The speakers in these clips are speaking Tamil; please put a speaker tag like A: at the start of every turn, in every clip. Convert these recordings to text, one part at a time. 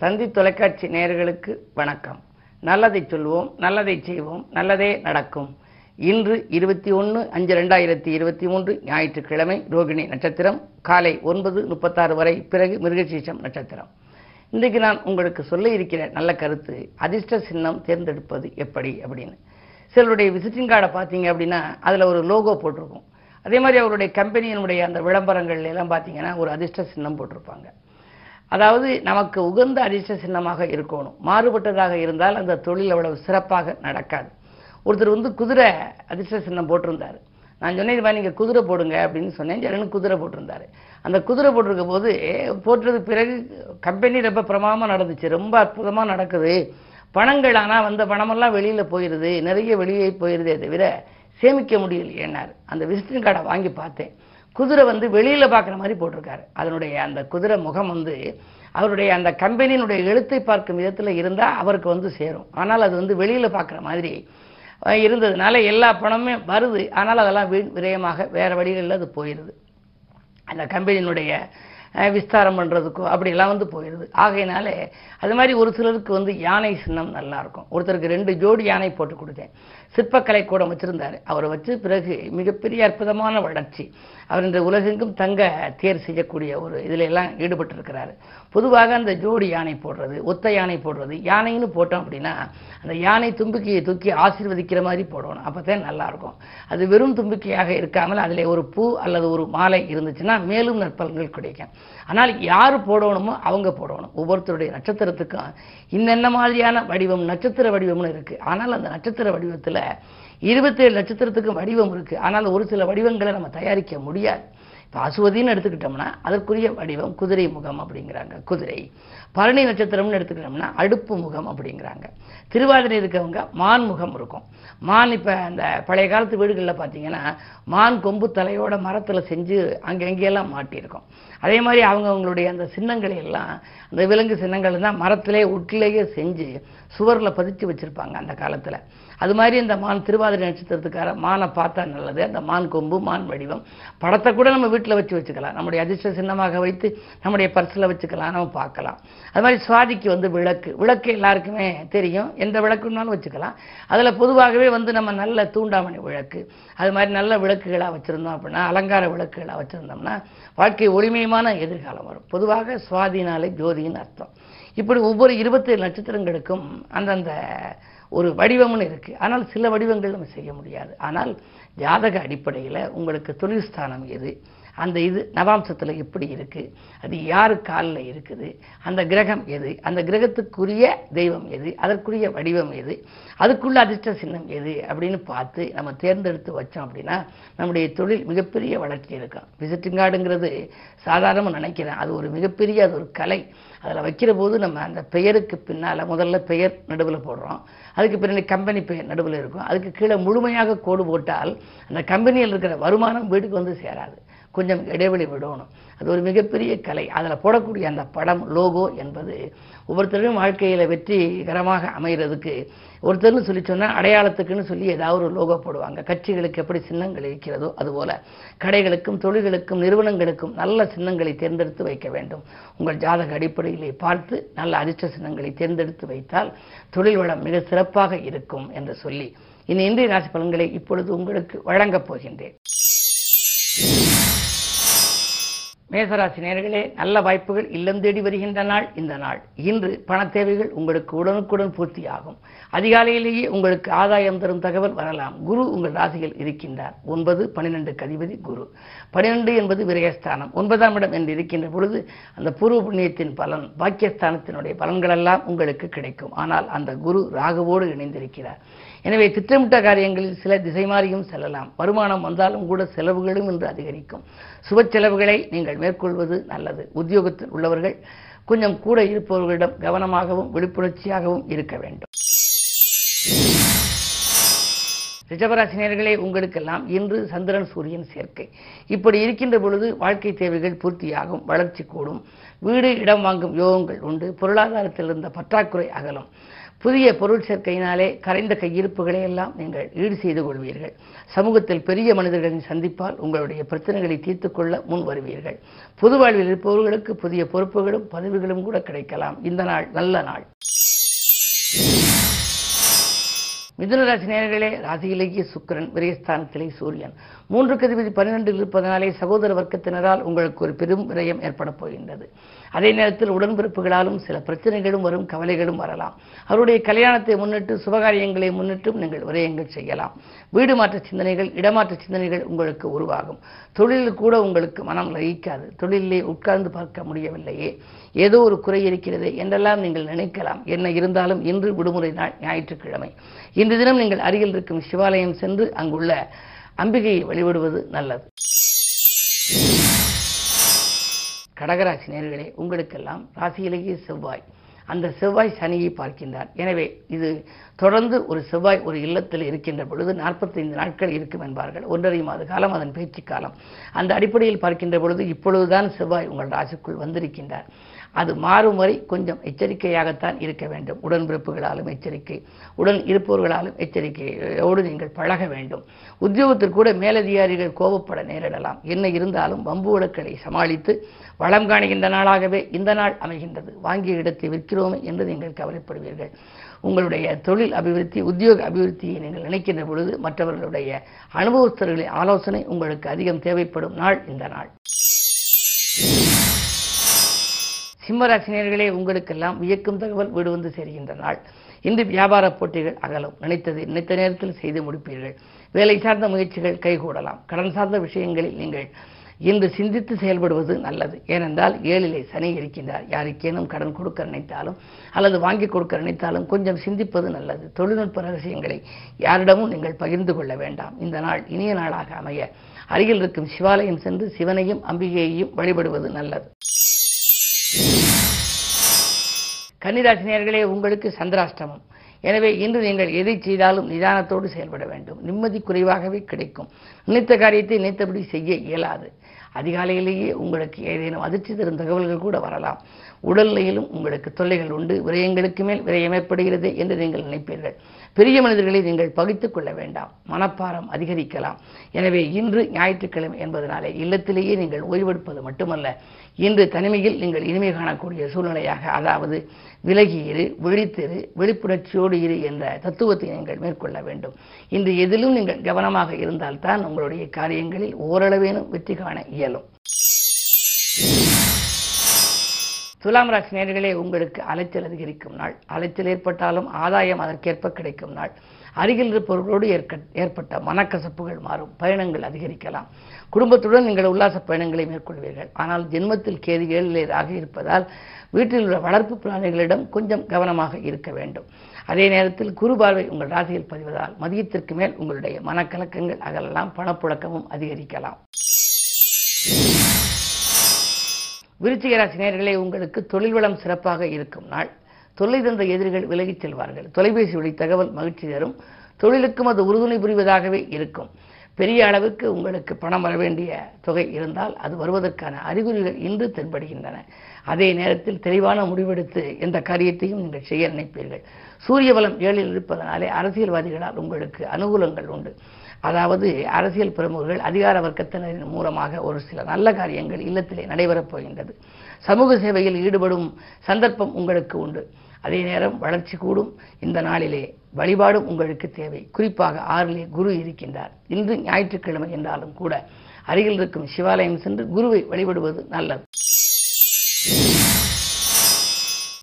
A: தந்தி தொலைக்காட்சி நேயர்களுக்கு வணக்கம். நல்லதை சொல்வோம் நல்லதை செய்வோம் நல்லதே நடக்கும். இன்று இருபத்தி ஒன்று அஞ்சு ரெண்டாயிரத்தி இருபத்தி மூன்று ஞாயிற்றுக்கிழமை ரோகிணி நட்சத்திரம் காலை ஒன்பது முப்பத்தாறு வரை பிறகு மிருகசீஷம் நட்சத்திரம். இன்றைக்கு நான் உங்களுக்கு சொல்ல இருக்கிற நல்ல கருத்து அதிர்ஷ்ட சின்னம் தேர்ந்தெடுப்பது எப்படி அப்படின்னு. சிலருடைய விசிட்டிங் கார்டை பார்த்தீங்க அப்படின்னா அதில் ஒரு லோகோ போட்டிருக்கும். அதே மாதிரி அவருடைய கம்பெனியினுடைய அந்த விளம்பரங்கள்ல எல்லாம் பார்த்தீங்கன்னா ஒரு அதிர்ஷ்ட சின்னம் போட்டிருப்பாங்க. அதாவது நமக்கு உகந்த அதிர்ஷ்ட சின்னமாக இருக்கணும். மாறுபட்டதாக இருந்தால் அந்த தொழில் அவ்வளவு சிறப்பாக நடக்காது. ஒருத்தர் வந்து குதிரை அதிர்ஷ்ட சின்னம் போட்டிருந்தார். நான் சொன்னேன் இது மாதிரி நீங்கள் குதிரை போடுங்க அப்படின்னு சொன்னேன். ஜனனு குதிரை போட்டிருந்தார். அந்த குதிரை போட்டிருக்க போது போட்டது பிறகு கம்பெனி ரொம்ப பிரமாதமாக நடந்துச்சு. ரொம்ப அற்புதமாக நடக்குது. பணங்கள் ஆனால் வந்த பணமெல்லாம் வெளியில் போயிடுது நிறைய வெளியே போயிடுதே தவிர சேமிக்க முடியலையேன்னார். அந்த விசிட்டிங் கார்டை வாங்கி பார்த்தேன். குதிரை வந்து வெளியில் பார்க்குற மாதிரி போட்டிருக்காரு. அதனுடைய அந்த குதிரை முகம் வந்து அவருடைய அந்த கம்பெனியினுடைய எழுத்தை பார்க்கும் விதத்தில் இருந்தால் அவருக்கு வந்து சேரும். ஆனால் அது வந்து வெளியில் பார்க்குற மாதிரி இருந்ததுனால எல்லா பணமும் வருது. ஆனால் அதெல்லாம் வீண் விரயமாக வேறு வழிகளில் அது போயிடுது அந்த கம்பெனியினுடைய விஸ்தாரம் பண்ணுறதுக்கோ அப்படியெல்லாம் வந்து போயிடுது ஆகையினால அது மாதிரி ஒரு சிலருக்கு வந்து யானை சின்னம் நல்லாயிருக்கும் ஒருத்தருக்கு ரெண்டு ஜோடி யானை போட்டு கொடுத்தேன். சிற்பக்கலை கூடம் வச்சிருந்தார். அவரை வச்சு பிறகு மிகப்பெரிய அற்புதமான வளர்ச்சி. அவர் இந்த உலகெங்கும் தங்க தேர் செய்யக்கூடிய ஒரு இதில் எல்லாம் ஈடுபட்டிருக்கிறாரு. பொதுவாக அந்த ஜோடி யானை போடுறது ஒத்த யானை போடுறது யானைன்னு போட்டோம் அப்படின்னா அந்த யானை தும்பிக்கையை தூக்கி ஆசீர்வதிக்கிற மாதிரி போடணும். அப்போ தான் நல்லாயிருக்கும். அது வெறும் தும்பிக்கையாக இருக்காமல் அதில் ஒரு பூ அல்லது ஒரு மாலை இருந்துச்சுன்னா மேலும் நற்பலன்கள் கிடைக்கும். ஆனால் யார் போடணுமோ அவங்க போடணும். ஒவ்வொருத்தருடைய நட்சத்திரத்துக்கும் இன்னென்ன மாதிரியான வடிவம் நட்சத்திர வடிவம்னு இருக்குது ஆனால் அந்த நட்சத்திர வடிவத்தில் இருபத்தேழு நட்சத்திரத்துக்கும் வடிவம் இருக்கு. ஆனால் ஒரு சில வடிவங்களை நம்ம தயாரிக்க முடியாது. இப்போ அசுவதின்னு எடுத்துக்கிட்டோம்னா அதற்குரிய வடிவம் குதிரை முகம் அப்படிங்கிறாங்க. குதிரை. பரணி நட்சத்திரம்னு எடுத்துக்கிட்டோம்னா அடுப்பு முகம் அப்படிங்கிறாங்க. திருவாதிரை இருக்கவங்க மான் முகம் இருக்கும். மான் இப்போ அந்த பழைய காலத்து வீடுகளில் பார்த்தீங்கன்னா மான் கொம்பு தலையோட மரத்தில் செஞ்சு அங்கங்கெல்லாம் மாட்டியிருக்கும். அதே மாதிரி அவங்க அவங்களுடைய அந்த சின்னங்களை எல்லாம் அந்த விலங்கு சின்னங்கள் தான் மரத்திலே உட்டிலேயே செஞ்சு சுவரில் பதிச்சு வச்சுருப்பாங்க அந்த காலத்தில். அது மாதிரி இந்த மான் திருவாதிரை நட்சத்திரத்துக்கார மானை பார்த்தா நல்லது. அந்த மான் கொம்பு மான் வடிவம். படத்தை கூட நம்ம வீட்டில் வச்சு வச்சுக்கலாம். நம்முடைய அதிர்ஷ்ட சின்னமாக வைத்து நம்முடைய பர்ஸில் வச்சுக்கலாம். நம்ம பார்க்கலாம். அது மாதிரி சுவாதிக்கு வந்து விளக்கு. விளக்கு எல்லாருக்குமே தெரியும். எந்த விளக்குனாலும் வச்சுக்கலாம். அதில் பொதுவாகவே வந்து நம்ம நல்ல தூண்டாமணி விளக்கு. அது மாதிரி நல்ல விளக்குகளாக வச்சுருந்தோம் அப்படின்னா அலங்கார விளக்குகளாக வச்சுருந்தோம்னா வாழ்க்கை ஒளிமயமான எதிர்காலம் வரும். பொதுவாக சுவாதினாலே ஜோதின்னு அர்த்தம். இப்படி ஒவ்வொரு இருபத்தேழு நட்சத்திரங்களுக்கும் அந்தந்த ஒரு வடிவம்னு இருக்குது ஆனால் சில வடிவங்கள் நம்ம செய்ய முடியாது. ஆனால் ஜாதக அடிப்படையில் உங்களுக்கு தொழில் ஸ்தானம் எது? அந்த இது நவாம்சத்தில் எப்படி இருக்குது அது யார் காலில் இருக்குது? அந்த கிரகம் எது? அந்த கிரகத்துக்குரிய தெய்வம் எது? அதற்குரிய வடிவம் எது? அதுக்குள்ள அதிர்ஷ்ட சின்னம் எது? அப்படின்னு பார்த்து நம்ம தேர்ந்தெடுத்து வச்சோம் அப்படின்னா நம்முடைய தொழில் மிகப்பெரிய வளர்ச்சி இருக்கும். விசிட்டிங் கார்டுங்கிறது சாதாரணமாக நினைக்கிறேன். அது ஒரு மிகப்பெரிய அது ஒரு கலை. அதில் வைக்கிற போது நம்ம அந்த பெயருக்கு பின்னால் முதல்ல பெயர் நடுவில் போடுறோம். அதுக்கு பின்னாடி கம்பெனி பெயர் நடுவில் இருக்கும். அதுக்கு கீழே முழுமையாக கோடு போட்டால் அந்த கம்பெனியில் இருக்கிற வருமானம் வீட்டுக்கு வந்து சேராது. கொஞ்சம் இடைவெளி விடணும். அது ஒரு மிகப்பெரிய கலை. அதில் போடக்கூடிய அந்த படம் லோகோ என்பது ஒவ்வொருத்தரும் வாழ்க்கையில் வெற்றிகரமாக அமைகிறதுக்கு ஒருத்தர்னு சொல்லி சொன்னால் அடையாளத்துக்குன்னு சொல்லி ஏதாவது ஒரு லோகோ போடுவாங்க. கட்சிகளுக்கு எப்படி சின்னங்கள் இருக்கிறதோ அதுபோல். கடைகளுக்கும் தொழில்களுக்கும் நிறுவனங்களுக்கும் நல்ல சின்னங்களை தேர்ந்தெடுத்து வைக்க வேண்டும். உங்கள் ஜாதக அடிப்படையிலே பார்த்து நல்ல அதிர்ஷ்ட சின்னங்களை தேர்ந்தெடுத்து வைத்தால் தொழில் வளம் மிக சிறப்பாக இருக்கும் என்று சொல்லி. இனி இன்றைய ராசி பலன்களை இப்பொழுது உங்களுக்கு வழங்கப் போகின்றேன். மேசராசி நேர்களே நல்ல வாய்ப்புகள் இல்லம் தேடி வருகின்ற நாள் இந்த நாள். இன்று பண தேவைகள் உங்களுக்கு உடனுக்குடன் பூர்த்தியாகும். அதிகாலையிலேயே உங்களுக்கு ஆதாயம் தரும் தகவல் வரலாம். குரு உங்கள் ராசியில் இருக்கின்றார். ஒன்பது பனிரெண்டு கதிபதி குரு. பன்னிரெண்டு என்பது விரயஸ்தானம். ஒன்பதாம் இடம் என்று இருக்கின்ற பொழுது அந்த பூர்வ புண்ணியத்தின் பலன் பாக்கியஸ்தானத்தினுடைய பலன்களெல்லாம் உங்களுக்கு கிடைக்கும். ஆனால் அந்த குரு ராகுவோடு இணைந்திருக்கிறார். எனவே திட்டமிட்ட காரியங்களில் சில திசை மாறியும் செல்லலாம். வருமானம் வந்தாலும் கூட செலவுகளும் இன்று அதிகரிக்கும். சுப செலவுகளை நீங்கள் மேற்கொள்வது நல்லது. உத்தியோகத்தில் உள்ளவர்கள் கொஞ்சம் கூட இருப்பவர்களிடம் கவனமாகவும் விழிப்புணர்ச்சியாகவும் இருக்க வேண்டும். ரிஷபராசினியர்களே உங்களுக்கெல்லாம் இன்று சந்திரன் சூரியன் சேர்க்கை. இப்படி இருக்கின்ற பொழுது வாழ்க்கை தேவைகள் பூர்த்தியாகும் வளர்ச்சி கூடும். வீடு இடம் வாங்கும் யோகங்கள் உண்டு. பொருளாதாரத்தில் இருந்த பற்றாக்குறை அகலும். புதிய பொருள் சேர்க்கையினாலே கரைந்த கையிருப்புகளை எல்லாம் நீங்கள் ஈடு செய்து கொள்வீர்கள். சமூகத்தில் பெரிய மனிதர்களின் சந்திப்பால் உங்களுடைய பிரச்சனைகளை தீர்த்து கொள்ள முன் வருவீர்கள். பொது வாழ்வில் இருப்பவர்களுக்கு புதிய பொறுப்புகளும் பதவிகளும் கூட கிடைக்கலாம். இந்த நாள் நல்ல நாள். மிதுன ராசி நேயர்களே ராசியிலேயே சுக்கிரன் விரயஸ்தானத்திலே சூரியன். மூன்று கதிபதி பன்னிரெண்டில் இருப்பதனாலே சகோதர வர்க்கத்தினரால் உங்களுக்கு ஒரு பெரும் விரயம் ஏற்பட போகின்றது. அதே நேரத்தில் உடன்பிறப்புகளாலும் சில பிரச்சனைகளும் வரும் கவலைகளும் வரலாம். அவருடைய கல்யாணத்தை முன்னிட்டு சுபகாரியங்களை முன்னிட்டும் நீங்கள் விரயங்கள் செய்யலாம். வீடு மாற்ற சிந்தனைகள் இடமாற்ற சிந்தனைகள் உங்களுக்கு உருவாகும். தொழிலில் கூட உங்களுக்கு மனம் லயிக்காது. தொழிலே உட்கார்ந்து பார்க்க முடியவில்லையே. ஏதோ ஒரு குறை இருக்கிறது என்றெல்லாம் நீங்கள் நினைக்கலாம். என்ன இருந்தாலும் இன்று விடுமுறை நாள் ஞாயிற்றுக்கிழமை. இன்று தினம் நீங்கள் அருகில் இருக்கும் சிவாலயம் சென்று அங்குள்ள அம்பிகையை வழிபடுவது நல்லது. கடகராசி நேர்களே உங்களுக்கெல்லாம் ராசியிலேயே செவ்வாய். அந்த செவ்வாய் சனியை பார்க்கின்றார். எனவே இது தொடர்ந்து ஒரு செவ்வாய் ஒரு இல்லத்தில் இருக்கின்ற பொழுது நாற்பத்தைந்து நாட்கள் இருக்கும் என்பார்கள். ஒன்றரை மாத காலம் அதன் பேச்சு காலம். அந்த அடிப்படையில் பார்க்கின்ற பொழுது இப்பொழுதுதான் செவ்வாய் உங்கள் ராசிக்குள் வந்திருக்கின்றார். அது மாறும் வரை கொஞ்சம் எச்சரிக்கையாகத்தான் இருக்க வேண்டும். உடன்பிறப்புகளாலும் எச்சரிக்கை உடன் இருப்பவர்களாலும் எச்சரிக்கையோடு நீங்கள் பழக வேண்டும். உத்தியோகத்தில் கூட மேலதிகாரிகள் கோபப்பட நேரிடலாம். என்ன இருந்தாலும் வம்பு வழக்களை சமாளித்து வளம் காணுகின்ற நாளாகவே இந்த நாள் அமைகின்றது. வாங்கிய இடத்தை விற்கிறோமே என்று நீங்கள் கவலைப்படுவீர்கள். உங்களுடைய தொழில் அபிவிருத்தி உத்தியோக அபிவிருத்தியை நீங்கள் நினைக்கின்ற பொழுது மற்றவர்களுடைய அனுபவஸ்தர்களின் ஆலோசனை உங்களுக்கு அதிகம் தேவைப்படும் நாள் இந்த நாள். சிம்மராசினியர்களே உங்களுக்கெல்லாம் வியக்கும் தகவல் வீடு வந்து சேர்கின்ற நாள். இன்று வியாபார போட்டிகள் அகலும். நினைத்தது நினைத்த நேரத்தில் செய்து முடிப்பீர்கள். வேலை சார்ந்த முயற்சிகள் கைகூடலாம். கடன் சார்ந்த விஷயங்களில் நீங்கள் இன்று சிந்தித்து செயல்படுவது நல்லது. ஏனென்றால் ஏழிலே சனி இருக்கின்றார் யாருக்கேனும் கடன் கொடுக்க நினைத்தாலும் அல்லது வாங்கி கொடுக்க நினைத்தாலும் கொஞ்சம் சிந்திப்பது நல்லது. தொழில்நுட்ப ரகசியங்களை யாரிடமும் நீங்கள் பகிர்ந்து கொள்ள வேண்டாம். இந்த நாள் இனிய நாளாக அமைய. அருகில் இருக்கும் சிவாலயம் சென்று சிவனையும் அம்பிகையையும் வழிபடுவது நல்லது. கன்னிராசினியர்களே உங்களுக்கு சந்திராஷ்டமம். எனவே இன்று நீங்கள் எதை செய்தாலும் நிதானத்தோடு செயல்பட வேண்டும். நிம்மதி குறைவாகவே கிடைக்கும். நினைத்த காரியத்தை நினைத்தபடி செய்ய இயலாது. அதிகாலையிலேயே உங்களுக்கு ஏதேனும் அதிர்ச்சி தரும் தகவல்கள் கூட வரலாம். உடல்நிலையிலும் உங்களுக்கு தொல்லைகள் உண்டு. விரயங்களுக்கு மேல் விரயம் ஏற்படுகிறது என்று நீங்கள் நினைப்பீர்கள். பெரிய மனிதர்களை நீங்கள் பகித்துக் கொள்ள வேண்டாம். மனப்பாரம் அதிகரிக்கலாம். எனவே இன்று ஞாயிற்றுக்கிழமை என்பதனாலே இல்லத்திலேயே நீங்கள் ஓய்வெடுப்பது மட்டுமல்ல இன்று தனிமையில் நீங்கள் இனிமை காணக்கூடிய சூழ்நிலையாக அதாவது விலகி இரு விழித்திரு விழிப்புணர்ச்சியோடு இரு என்ற தத்துவத்தை நீங்கள் மேற்கொள்ள வேண்டும். இன்று எதிலும் நீங்கள் கவனமாக இருந்தால்தான் உங்களுடைய காரியங்களில் ஓரளவேனும் வெற்றி காண இயலும். துலாம் ராசி நேர்களே உங்களுக்கு அலைச்சல் அதிகரிக்கும் நாள். அலைச்சல் ஏற்பட்டாலும் ஆதாயம் அதற்கேற்ப கிடைக்கும் நாள். அருகில் இருப்பவர்களோடு ஏற்க ஏற்பட்ட மனக்கசப்புகள் மாறும் பயணங்கள் அதிகரிக்கலாம். குடும்பத்துடன் நீங்கள் உல்லாச பயணங்களை மேற்கொள்வீர்கள். ஆனால் ஜென்மத்தில் கேது ஏழிலேராக இருப்பதால் வீட்டில் உள்ள வளர்ப்பு பிராணிகளிடம் கொஞ்சம் கவனமாக இருக்க வேண்டும். அதே நேரத்தில் குரு பார்வை உங்கள் ராசியில் பதிவதால் மதியத்திற்கு மேல் உங்களுடைய மனக்கலக்கங்கள் அகலலாம் பணப்புழக்கமும் அதிகரிக்கலாம். விருச்சிக ராசி நேர்களே உங்களுக்கு தொழில் வளம் சிறப்பாக இருக்கும் நாள். தொல்லை தந்த எதிரிகள் விலகிச் செல்வார்கள். தொலைபேசி வழி தகவல் மகிழ்ச்சி தரும். தொழிலுக்கும் அது உறுதுணை புரிவதாகவே இருக்கும். பெரிய அளவுக்கு உங்களுக்கு பணம் வர வேண்டிய தொகை இருந்தால் அது வருவதற்கான அறிகுறிகள் இன்று தென்படுகின்றன. அதே நேரத்தில் தெளிவான முடிவெடுத்து எந்த காரியத்தையும் நீங்கள் செய்ய நினைப்பீர்கள். சூரிய பலம் ஏழில் இருப்பதனாலே அரசியல்வாதிகளால் உங்களுக்கு அனுகூலங்கள் உண்டு. அதாவது அரசியல் பிரமுகர்கள் அதிகார வர்க்கத்தினரின் மூலமாக ஒரு சில நல்ல காரியங்கள் இல்லத்திலே நடைபெறப் போகின்றது. சமூக சேவையில் ஈடுபடும் சந்தர்ப்பம் உங்களுக்கு உண்டு. அதே நேரம் வளர்ச்சி கூடும். இந்த நாளிலே வழிபாடும் உங்களுக்கு தேவை. குறிப்பாக ஆறிலே குரு இருக்கின்றார். இன்று ஞாயிற்றுக்கிழமை என்றாலும் கூட அருகில் இருக்கும் சிவாலயம் சென்று குருவை வழிபடுவது நல்லது.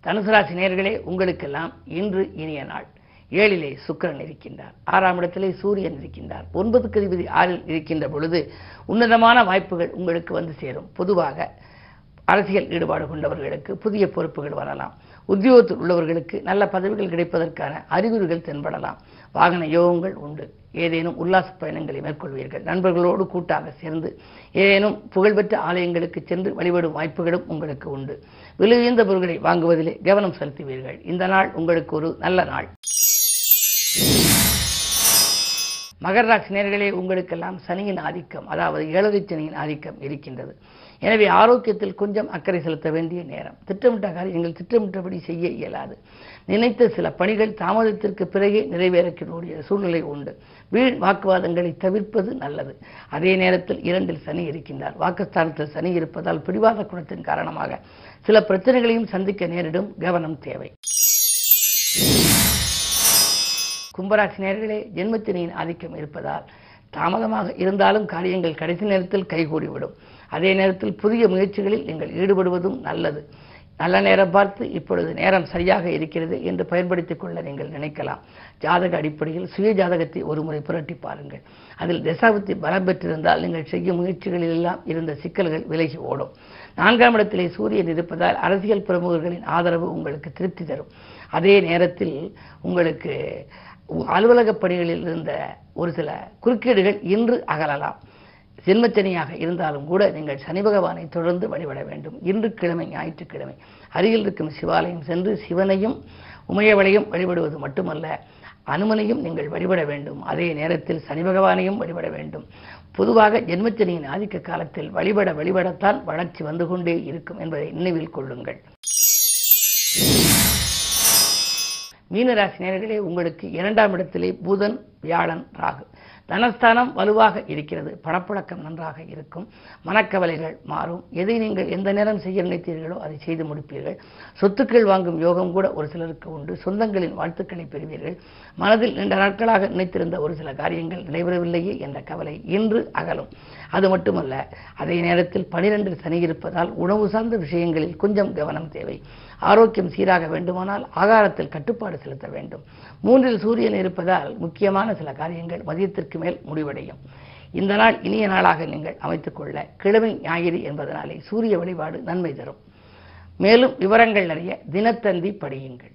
A: தனுசு ராசி நேர்களே உங்களுக்கெல்லாம் இன்று இனிய நாள். ஏழிலே சுக்கிரன் இருக்கின்றார். ஆறாம் இடத்திலே சூரியன் இருக்கின்றார். ஒன்பது அதிபதி ஆறில் இருக்கின்ற பொழுது உன்னதமான வாய்ப்புகள் உங்களுக்கு வந்து சேரும். பொதுவாக அரசியல் ஈடுபாடு கொண்டவர்களுக்கு புதிய பொறுப்புகள் வரலாம். உத்தியோகத்தில் உள்ளவர்களுக்கு நல்ல பதவிகள் கிடைப்பதற்கான அறிகுறிகள் தென்படலாம். வாகன யோகங்கள் உண்டு. ஏதேனும் உல்லாச பயணங்களை மேற்கொள்வீர்கள். நண்பர்களோடு கூட்டாக சேர்ந்து ஏதேனும் புகழ்பெற்ற ஆலயங்களுக்கு சென்று வழிபடும் வாய்ப்புகளும் உங்களுக்கு உண்டு. விலியர்ந்த பொருட்களை வாங்குவதிலே கவனம் செலுத்துவீர்கள். இந்த நாள் உங்களுக்கு ஒரு நல்ல நாள். மகர ராசி நேர்களே உங்களுக்கெல்லாம் சனியின் ஆதிக்கம் அதாவது ஏழரை சனியின் ஆதிக்கம் இருக்கின்றது. எனவே ஆரோக்கியத்தில் கொஞ்சம் அக்கறை செலுத்த வேண்டிய நேரம். திட்டமிட்ட காரியங்கள் திட்டமிட்டபடி செய்ய இயலாது. நினைத்த சில பணிகள் தாமதத்திற்கு பிறகே நிறைவேறக்கூடிய சூழ்நிலை உண்டு. வீண் வாக்குவாதங்களை தவிர்ப்பது நல்லது. அதே நேரத்தில் இரண்டில் சனி இருக்கின்றார். வாக்குஸ்தானத்தில் சனி இருப்பதால் பிடிவாத குணத்தின் காரணமாக சில பிரச்சனைகளையும் சந்திக்க நேரிடும் கவனம் தேவை. கும்பராசி நேர்களே ஜென்மத்தினியின் ஆதிக்கம் இருப்பதால் தாமதமாக இருந்தாலும் காரியங்கள் கடைசி நேரத்தில் கைகூடிவிடும். அதே நேரத்தில் புதிய முயற்சிகளில் நீங்கள் ஈடுபடுவதும் நல்லது. நல்ல நேரம் பார்த்து இப்பொழுது நேரம் சரியாக இருக்கிறது என்று பயன்படுத்திக் கொள்ள நீங்கள் நினைக்கலாம். ஜாதக அடிப்படையில் சுய ஜாதகத்தை ஒருமுறை புரட்டி பாருங்கள். அதில் தசாபத்தி பலம் பெற்றிருந்தால் நீங்கள் செய்யும் முயற்சிகளிலெல்லாம் இருந்த சிக்கல்கள் விலகி ஓடும். நான்காம் இடத்திலே சூரியன் இருப்பதால் அரசியல் பிரமுகர்களின் ஆதரவு உங்களுக்கு திருப்தி தரும். அதே நேரத்தில் உங்களுக்கு அலுவலக பணிகளில் இருந்த ஒரு சில குறுக்கீடுகள் இன்று அகலலாம். ஜென்மச்சனியாக இருந்தாலும் கூட நீங்கள் சனி பகவானை தொடர்ந்து வழிபட வேண்டும். இன்று கிழமை ஞாயிற்றுக்கிழமை. அருகில் இருக்கும் சிவாலயம் சென்று சிவனையும் உமையவளையும் வழிபடுவது மட்டுமல்ல அனுமனையும் நீங்கள் வழிபட வேண்டும். அதே நேரத்தில் சனி பகவானையும் வழிபட வேண்டும். பொதுவாக ஜென்மச்சனியின் ஆதிக்க காலத்தில் வழிபட வழிபடத்தான் வளர்ச்சி வந்து கொண்டே இருக்கும் என்பதை நினைவில் கொள்ளுங்கள். மீனராசி நேர்களே உங்களுக்கு இரண்டாம் இடத்திலே புதன் வியாழன் ராகு. தனஸ்தானம் வலுவாக இருக்கிறது. பணப்பழக்கம் நன்றாக இருக்கும். மனக்கவலைகள் மாறும். எதை நீங்கள் எந்த நேரம் செய்ய நினைத்தீர்களோ அதை செய்து முடிப்பீர்கள். சொத்துக்கள் வாங்கும் யோகம் கூட ஒரு சிலருக்கு உண்டு. சொந்தங்களின் வாழ்த்துக்களை பெறுவீர்கள். மனதில் நீண்ட நாட்களாக நினைத்திருந்த ஒரு சில காரியங்கள் நடைபெறவில்லையே என்ற கவலை இன்று அகலும். அது மட்டுமல்ல அதே நேரத்தில் பனிரெண்டில் சனி இருப்பதால் உணவு சார்ந்த விஷயங்களில் கொஞ்சம் கவனம் தேவை. ஆரோக்கியம் சீராக வேண்டுமானால் ஆகாரத்தில் கட்டுப்பாடு செலுத்த வேண்டும். மூன்றில் சூரியன் இருப்பதால் முக்கியமான சில காரியங்கள் மதியத்திற்கு மேல் முடிவடையும். இந்த நாள் இனிய நாளாக நீங்கள் அமைத்துக்கொள்ள கிழமை ஞாயிறு என்பதனாலே சூரிய வழிபாடு நன்மை தரும். மேலும் விவரங்கள் அறிய தினத்தந்தி படியுங்கள்.